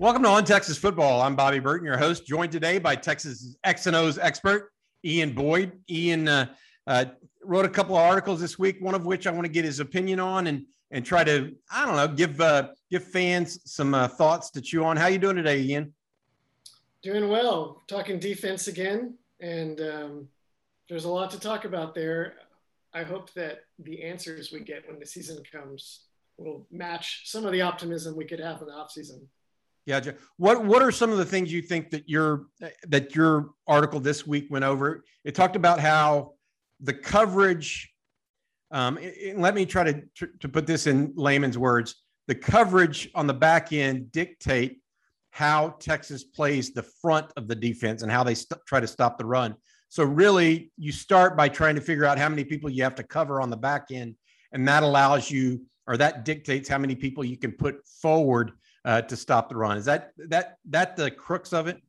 Welcome to On Texas Football. I'm Bobby Burton, your host, joined today by Texas X and O's expert Ian Boyd. Ian uh, uh, wrote a couple of articles this week, one of which I want to get his opinion on and and try to I don't know give uh, give fans some uh, thoughts to chew on. How you doing today, Ian? Doing well. Talking defense again, and um, there's a lot to talk about there. I hope that the answers we get when the season comes will match some of the optimism we could have in the offseason. Yeah, what what are some of the things you think that your that your article this week went over? It talked about how the coverage. Um, let me try to to put this in layman's words. The coverage on the back end dictate how Texas plays the front of the defense and how they st- try to stop the run. So really, you start by trying to figure out how many people you have to cover on the back end, and that allows you, or that dictates how many people you can put forward uh, to stop the run. Is that that that the crux of it?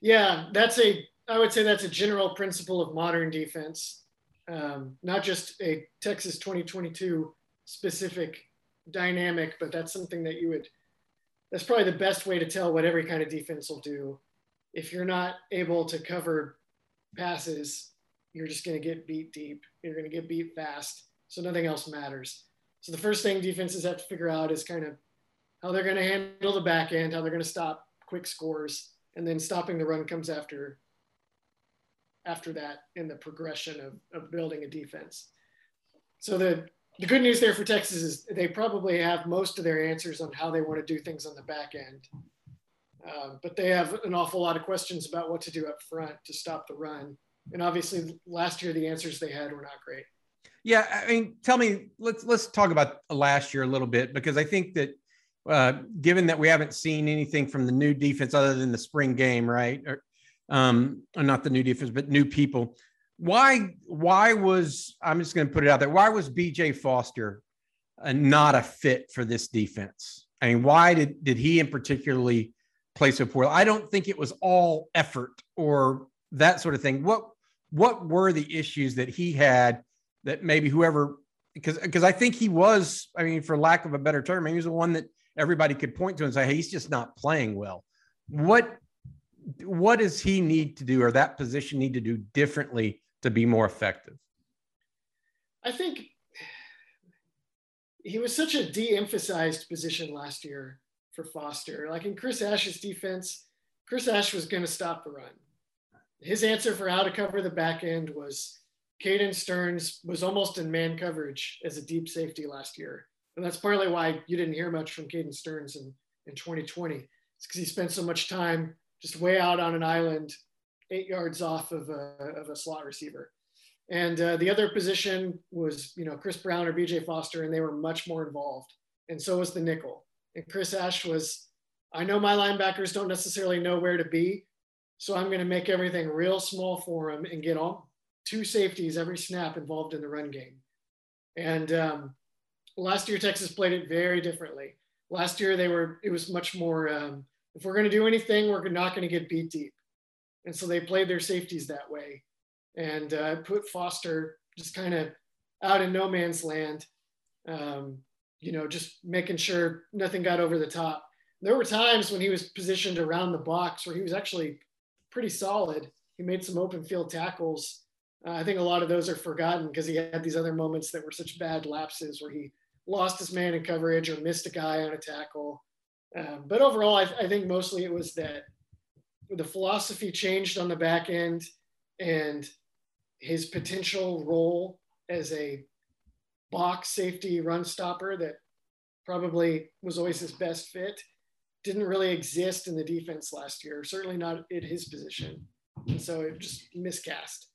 Yeah, that's a. I would say that's a general principle of modern defense, um, not just a Texas 2022 specific dynamic, but that's something that you would. That's probably the best way to tell what every kind of defense will do. If you're not able to cover passes, you're just going to get beat deep. You're going to get beat fast. So nothing else matters. So the first thing defenses have to figure out is kind of how they're going to handle the back end, how they're going to stop quick scores, and then stopping the run comes after after that in the progression of, of building a defense. So the the good news there for Texas is they probably have most of their answers on how they want to do things on the back end. Um, but they have an awful lot of questions about what to do up front to stop the run. And obviously, last year the answers they had were not great. Yeah, I mean, tell me, let's let's talk about last year a little bit because I think that uh, given that we haven't seen anything from the new defense other than the spring game, right? Or, um, or not the new defense, but new people. Why? Why was I'm just going to put it out there? Why was B.J. Foster uh, not a fit for this defense? I mean, why did did he in particularly play so poorly? I don't think it was all effort or that sort of thing. What what were the issues that he had that maybe whoever because because I think he was, I mean, for lack of a better term, he was the one that everybody could point to and say, hey, he's just not playing well. What what does he need to do or that position need to do differently to be more effective? I think he was such a de-emphasized position last year for Foster. Like in Chris Ash's defense, Chris Ash was going to stop the run. His answer for how to cover the back end was Caden Sterns was almost in man coverage as a deep safety last year. And that's partly why you didn't hear much from Caden Sterns in, in 2020. It's because he spent so much time just way out on an island, eight yards off of a, of a slot receiver. And uh, the other position was, you know, Chris Brown or BJ Foster, and they were much more involved. And so was the nickel. And Chris Ash was, I know my linebackers don't necessarily know where to be. So I'm going to make everything real small for them and get all two safeties every snap involved in the run game. And um, last year Texas played it very differently. Last year they were it was much more um, if we're going to do anything we're not going to get beat deep, and so they played their safeties that way, and uh, put Foster just kind of out in no man's land. Um, you know, just making sure nothing got over the top. There were times when he was positioned around the box where he was actually pretty solid. He made some open field tackles. Uh, I think a lot of those are forgotten because he had these other moments that were such bad lapses where he lost his man in coverage or missed a guy on a tackle. Um, but overall, I, I, think mostly it was that the philosophy changed on the back end and his potential role as a box safety run stopper that probably was always his best fit didn't really exist in the defense last year, certainly not at his position. And so it just miscast.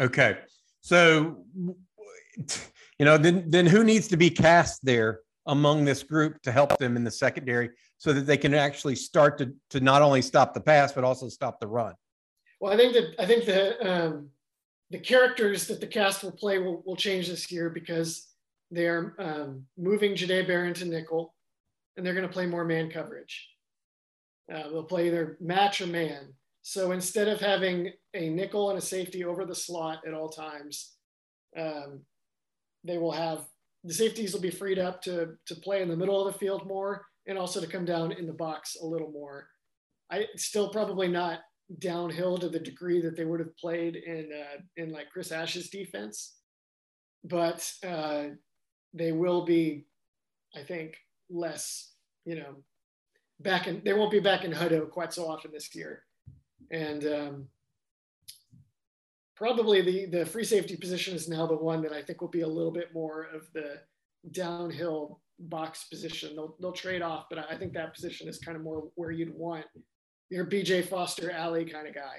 Okay. So, you know, then then who needs to be cast there among this group to help them in the secondary so that they can actually start to to not only stop the pass but also stop the run? Well, I think that I think the um, the characters that the cast will play will, will change this year because they're um, moving Jahdae Barron to nickel, and they're going to play more man coverage. Uh, they'll play either match or man. So instead of having a nickel and a safety over the slot at all times, um, they will have the safeties will be freed up to, to play in the middle of the field more and also to come down in the box a little more. I still probably not downhill to the degree that they would have played in uh, in like Chris Ash's defense, but uh, they will be, I think, less. You know, back in they won't be back in Hutto quite so often this year, and um, probably the the free safety position is now the one that I think will be a little bit more of the downhill box position. They'll they'll trade off, but I think that position is kind of more where you'd want your BJ Foster alley kind of guy.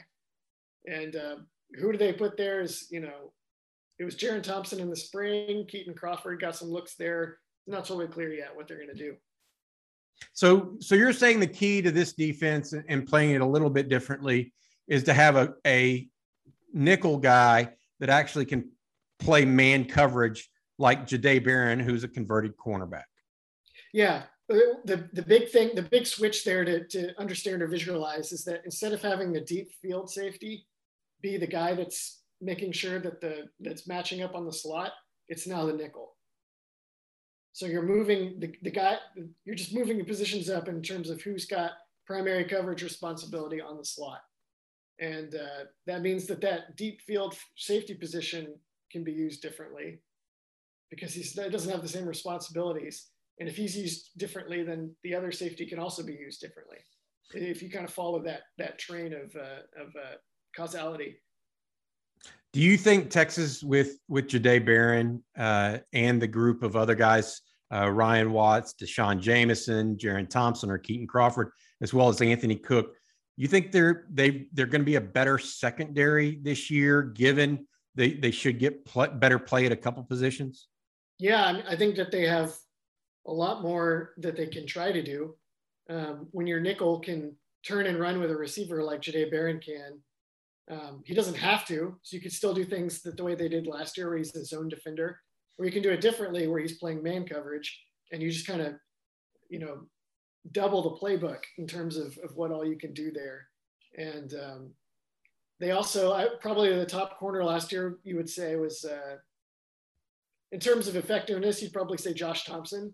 And uh, who do they put there? Is you know, it was Jerrin Thompson in the spring. Kitan Crawford got some looks there. It's not totally clear yet what they're going to do. So, so you're saying the key to this defense and playing it a little bit differently is to have a, a nickel guy that actually can play man coverage like Jahdae Barron, who's a converted cornerback. Yeah, uh, the, the big thing, the big switch there to, to understand or visualize is that instead of having the deep field safety be the guy that's making sure that the that's matching up on the slot, it's now the nickel. So you're moving the, the guy, you're just moving the positions up in terms of who's got primary coverage responsibility on the slot. And uh, that means that that deep field safety position can be used differently because he doesn't have the same responsibilities. And if he's used differently, then the other safety can also be used differently. If you kind of follow that that train of uh, of uh, causality. Do you think Texas with with Jahdae Barron uh, and the group of other guys, uh, Ryan Watts, D'Shawn Jamison, Jerrin Thompson, or Kitan Crawford, as well as Anthony Cook, you think they're they they're going to be a better secondary this year, given they they should get pl- better play at a couple positions? Yeah, I think that they have a lot more that they can try to do. Um, when your nickel can turn and run with a receiver like Jahdae Barron can, um, he doesn't have to. So you could still do things that the way they did last year, where he's a zone defender, or you can do it differently, where he's playing man coverage, and you just kind of, you know, double the playbook in terms of, of what all you can do there. And um, they also, I, probably the top corner last year, you would say was, uh, in terms of effectiveness, you'd probably say Josh Thompson.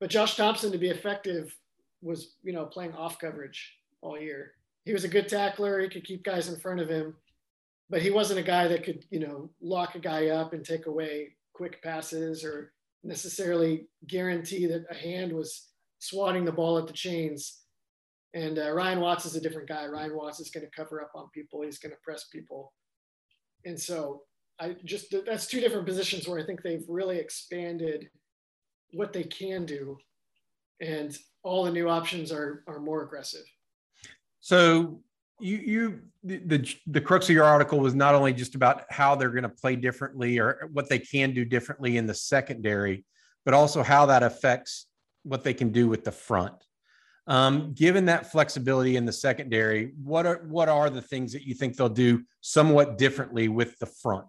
But Josh Thompson, to be effective, was you know playing off coverage all year. He was a good tackler. He could keep guys in front of him, but he wasn't a guy that could you know lock a guy up and take away quick passes or necessarily guarantee that a hand was swatting the ball at the chains. And uh, Ryan Watts is a different guy. Ryan Watts is going to cover up on people. He's going to press people. And so I just that's two different positions where I think they've really expanded what they can do, and all the new options are are more aggressive. So you you the the crux of your article was not only just about how they're going to play differently or what they can do differently in the secondary, but also how that affects what they can do with the front. Um, given that flexibility in the secondary, what are what are the things that you think they'll do somewhat differently with the front?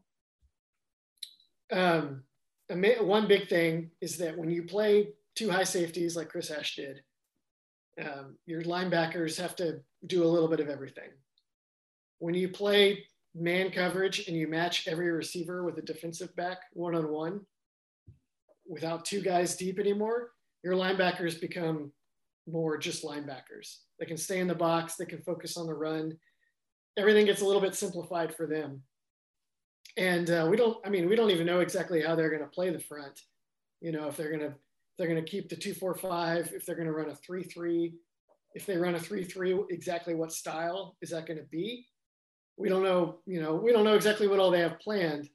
Um, one big thing is that when you play two high safeties like Chris Ash did, um, your linebackers have to do a little bit of everything. When you play man coverage and you match every receiver with a defensive back one on one without two guys deep anymore, your linebackers become more just linebackers. They can stay in the box, they can focus on the run. Everything gets a little bit simplified for them and uh, we don't. I mean, we don't even know exactly how they're going to play the front. You know, if they're going to they're going to keep the two four five, if they're going to run a three three, if they run a three three, exactly what style is that going to be? We don't know. You know, we don't know exactly what all they have planned,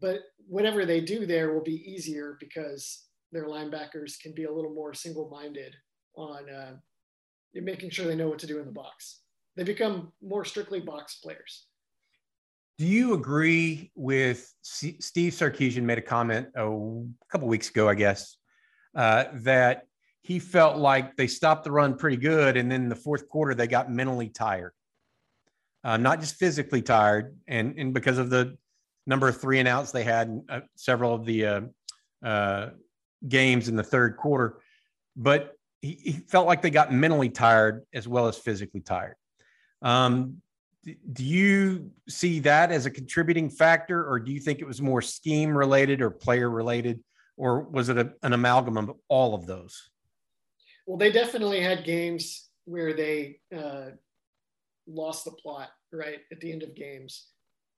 but whatever they do there will be easier because their linebackers can be a little more single minded on uh, making sure they know what to do in the box. They become more strictly box players. Do you agree with C- Steve Sarkisian made a comment a couple weeks ago, I guess, uh, that he felt like they stopped the run pretty good, and then in the fourth quarter they got mentally tired, uh, not just physically tired, and and because of the number of three and outs they had uh, several of the uh, uh, games in the third quarter, but he, he, felt like they got mentally tired as well as physically tired. Um, do you see that as a contributing factor, or do you think it was more scheme related or player related, or was it a, an amalgam of all of those? Well, they definitely had games where they uh, lost the plot right at the end of games,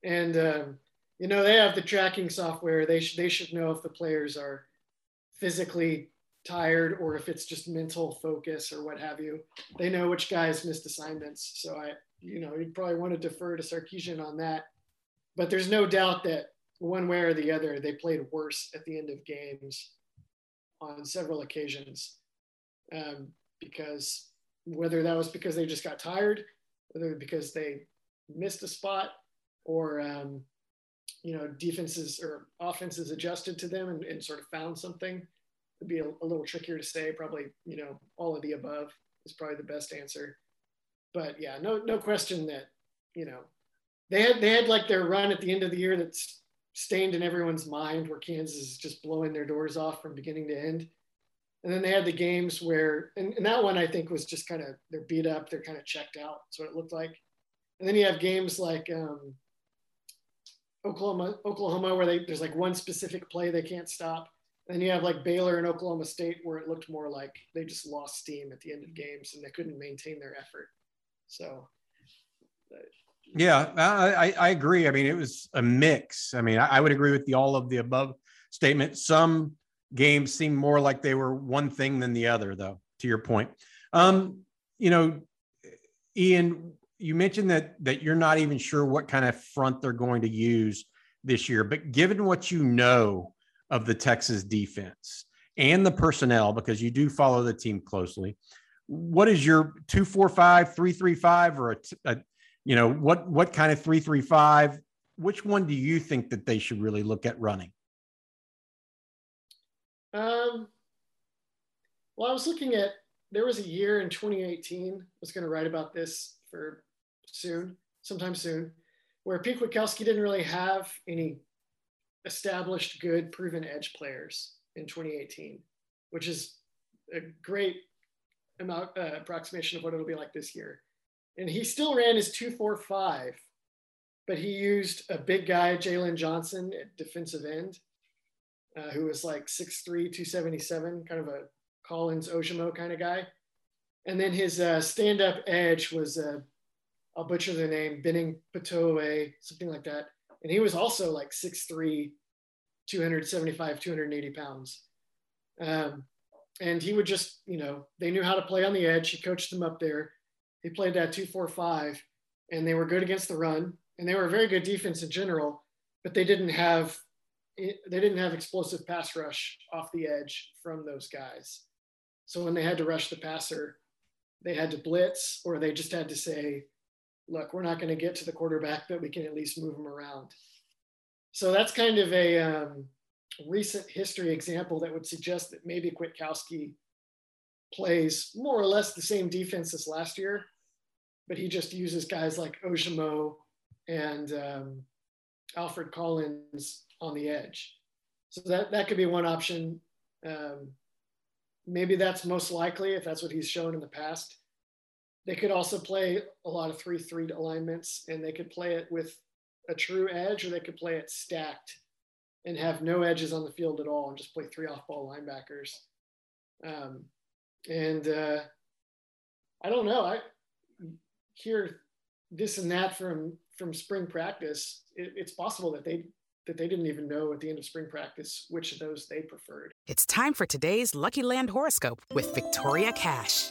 and um, you know they have the tracking software. They should they should know if the players are physically tired or if it's just mental focus or what have you. They know which guys missed assignments, so I you know you'd probably want to defer to Sarkisian on that. But there's no doubt that one way or the other they played worse at the end of games on several occasions um, because whether that was because they just got tired, whether because they missed a spot, or um, you know defenses or offenses adjusted to them and, and sort of found something. It'd be a, a, little trickier to say. Probably you know all of the above is probably the best answer. But yeah, no no question that you know they had they had like their run at the end of the year that's stained in everyone's mind where Kansas is just blowing their doors off from beginning to end. And then they had the games where, and, and that one I think was just kind of, they're beat up, they're kind of checked out. That's what it looked like. And then you have games like um, Oklahoma, Oklahoma, where they, there's like one specific play they can't stop. And then you have like Baylor and Oklahoma State, where it looked more like they just lost steam at the end of games and they couldn't maintain their effort. So, yeah, I, I agree. I mean, it was a mix. I mean, I, I would agree with the all of the above statement. Some games seemed more like they were one thing than the other, though. To your point, um, you know, Ian, you mentioned that that you're not even sure what kind of front they're going to use this year, but given what you know of the Texas defense and the personnel, because you do follow the team closely, what is your two four five three three five or a, a you know what what kind of three three five? Which one do you think that they should really look at running? Um, well, I was looking at there was a year in 2018. I was going to write about this for soon, sometime soon, where Pete Kwiatkowski didn't really have any established, good, proven edge players in 2018, which is a great amount, uh, approximation of what it'll be like this year. And he still ran his 245, but he used a big guy, Jalen Johnson, at defensive end, uh, who was like 6'3, 277, kind of a Collins Ojomo kind of guy. And then his uh, stand up edge was, uh, I'll butcher the name, Benning Patoe, something like that. And he was also like 6'3, 275, 280 pounds. Um, and he would just, you know, they knew how to play on the edge. He coached them up there. He played that two, four, five, and they were good against the run. And they were a very good defense in general, but they didn't have they didn't have explosive pass rush off the edge from those guys. So when they had to rush the passer, they had to blitz or they just had to say, look, we're not going to get to the quarterback, but we can at least move him around. So that's kind of a um, recent history example that would suggest that maybe Kwiatkowski plays more or less the same defense as last year, but he just uses guys like Ojomo and um, Alfred Collins on the edge. So that, that could be one option. Um, maybe that's most likely if that's what he's shown in the past. They could also play a lot of 3 3 alignments and they could play it with a true edge or they could play it stacked and have no edges on the field at all and just play three off ball linebackers. Um, and uh, I don't know. I hear this and that from from spring practice. It, it's possible that they that they didn't even know at the end of spring practice which of those they preferred. It's time for today's Lucky Land horoscope with Victoria Cash.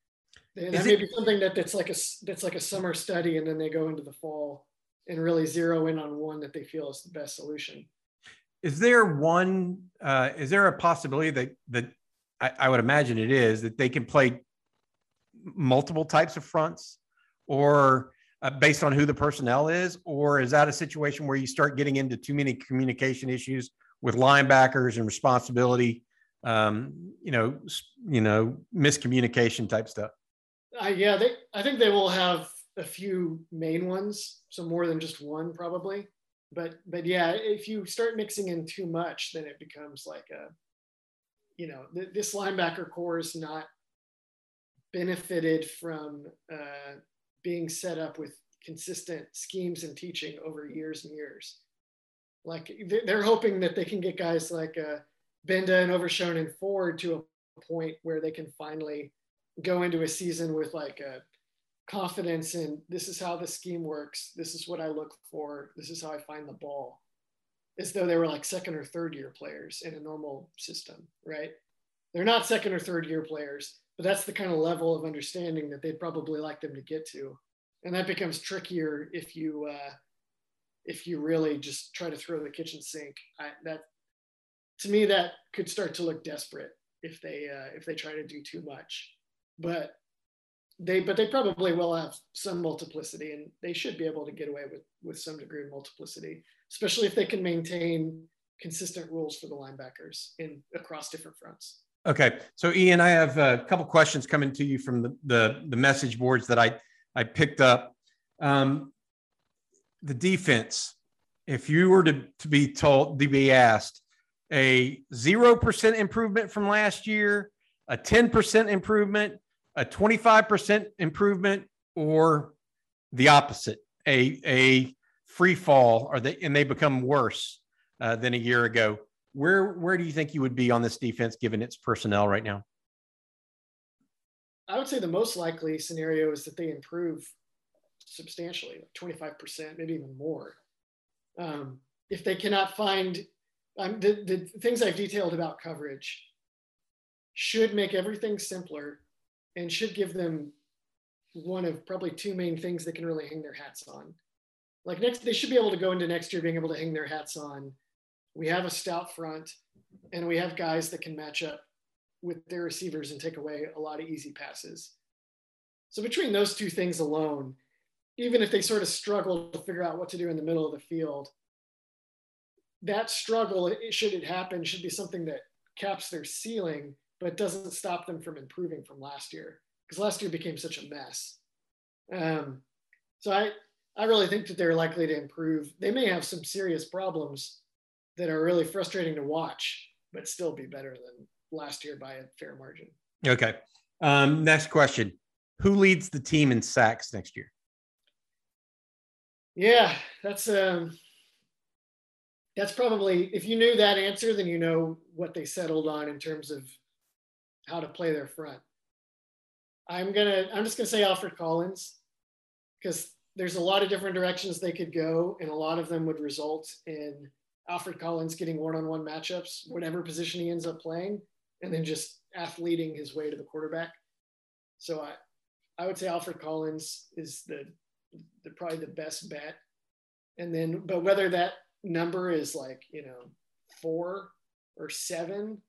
that Is may it- be something that that's like a that's like a summer study, and then they go into the fall and really zero in on one that they feel is the best solution. Is there one? Uh, is there a possibility that that I, I would imagine it is that they can play multiple types of fronts, or uh, based on who the personnel is, or is that a situation where you start getting into too many communication issues with linebackers and responsibility? Um, you know, you know, miscommunication type stuff. Uh, yeah, they. I think they will have a few main ones, so more than just one probably. But but yeah, if you start mixing in too much, then it becomes like a, you know, th- this linebacker core is not benefited from uh, being set up with consistent schemes and teaching over years and years. Like they- they're hoping that they can get guys like uh, Gbenda and Overshown and Ford to a point where they can finally go into a season with like a confidence in this is how the scheme works. This is what I look for. This is how I find the ball. As though they were like second or third year players in a normal system, right? They're not second or third year players, but that's the kind of level of understanding that they'd probably like them to get to. And that becomes trickier if you uh, if you really just try to throw the kitchen sink. I, that to me that could start to look desperate if they uh, if they try to do too much. But they but they probably will have some multiplicity and they should be able to get away with with some degree of multiplicity especially if they can maintain consistent rules for the linebackers in across different fronts Okay, so Ian, I have a couple questions coming to you from the the, the message boards that I I picked up. Um, the defense, if you were to, to be told to be asked a zero percent improvement from last year, a ten percent improvement, a twenty five percent improvement, or the opposite, a a free fall, or they and they become worse uh, than a year ago where where do you think you would be on this defense given its personnel right now? i would say the most likely scenario is that they improve substantially like 25% maybe even more um, if they cannot find um, the, the things i've detailed about coverage should make everything simpler and should give them one of probably two main things they can really hang their hats on. Like next, they should be able to go into next year being able to hang their hats on. We have a stout front, and we have guys that can match up with their receivers and take away a lot of easy passes. So between those two things alone, even if they sort of struggle to figure out what to do in the middle of the field, that struggle, should it happen, should be something that caps their ceiling, but it doesn't stop them from improving from last year because last year became such a mess. Um, so I, I really think that they're likely to improve. They may have some serious problems that are really frustrating to watch, but still be better than last year by a fair margin. Okay. Um, next question: Who leads the team in sacks next year? Yeah, that's um, that's probably if you knew that answer, then you know what they settled on in terms of how to play their front. I'm gonna I'm just gonna say Alfred Collins because there's a lot of different directions they could go, and a lot of them would result in Alfred Collins getting one-on-one matchups, whatever position he ends up playing, and then just athleting his way to the quarterback. So I I would say Alfred Collins is the the probably the best bet. And then, but whether that number is like, you know, four or seven,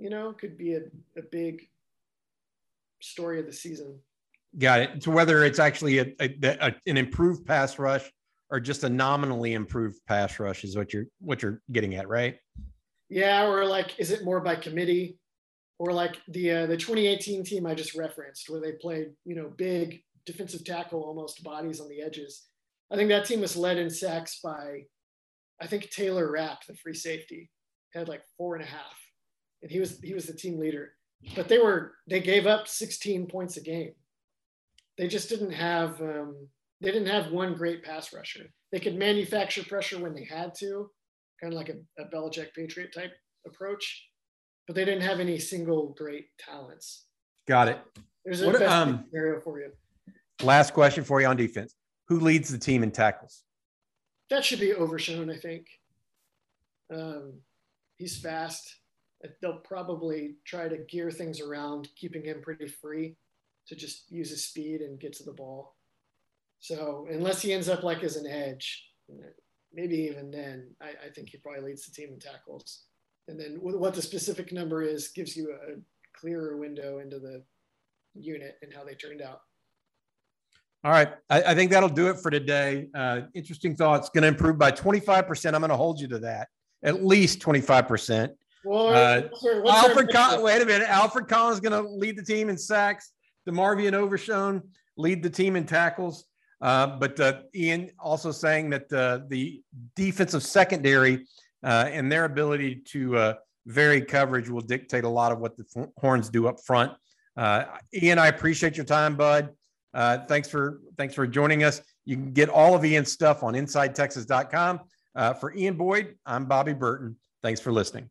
you know, could be a, a big story of the season. Got it. So whether it's actually a, a, a- an improved pass rush or just a nominally improved pass rush is what you're what you're getting at, right? Yeah, or like, is it more by committee, or like the uh, the 2018 team I just referenced, where they played, you know, big defensive tackle almost bodies on the edges. I think that team was led in sacks by, I think Taylor Rapp, the free safety, had like four and a half, and he was he was the team leader. But they were they gave up 16 points a game. They just didn't have um, they didn't have one great pass rusher. They could manufacture pressure when they had to, kind of like a, a Belichick Patriot type approach, but they didn't have any single great talents. Got it. There's a What, um, scenario for you. Last question for you on defense: Who leads the team in tackles? that should be Overshown. I think. Um, he's fast. They'll probably try to gear things around, keeping him pretty free to just use his speed and get to the ball. So unless he ends up like as an edge, maybe even then, I, I think he probably leads the team in tackles. And then what the specific number is gives you a clearer window into the unit and how they turned out. All right. I, I think that'll do it for today. Uh, interesting thoughts. Going to improve by 25%. I'm going to hold you to that. At least 25%. Well, uh, what's what's Alfred, Collins, wait a minute. Alfred Collins is going to lead the team in sacks. DeMarvion Overshown lead the team in tackles. Uh, but uh, Ian also saying that uh, the defensive secondary uh, and their ability to uh, vary coverage will dictate a lot of what the Horns do up front. Uh, Ian, I appreciate your time, bud. thanks for thanks for joining us. You can get all of Ian's stuff on InsideTexas.com. for Ian Boyd, I'm Bobby Burton. Thanks for listening.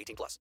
18 plus.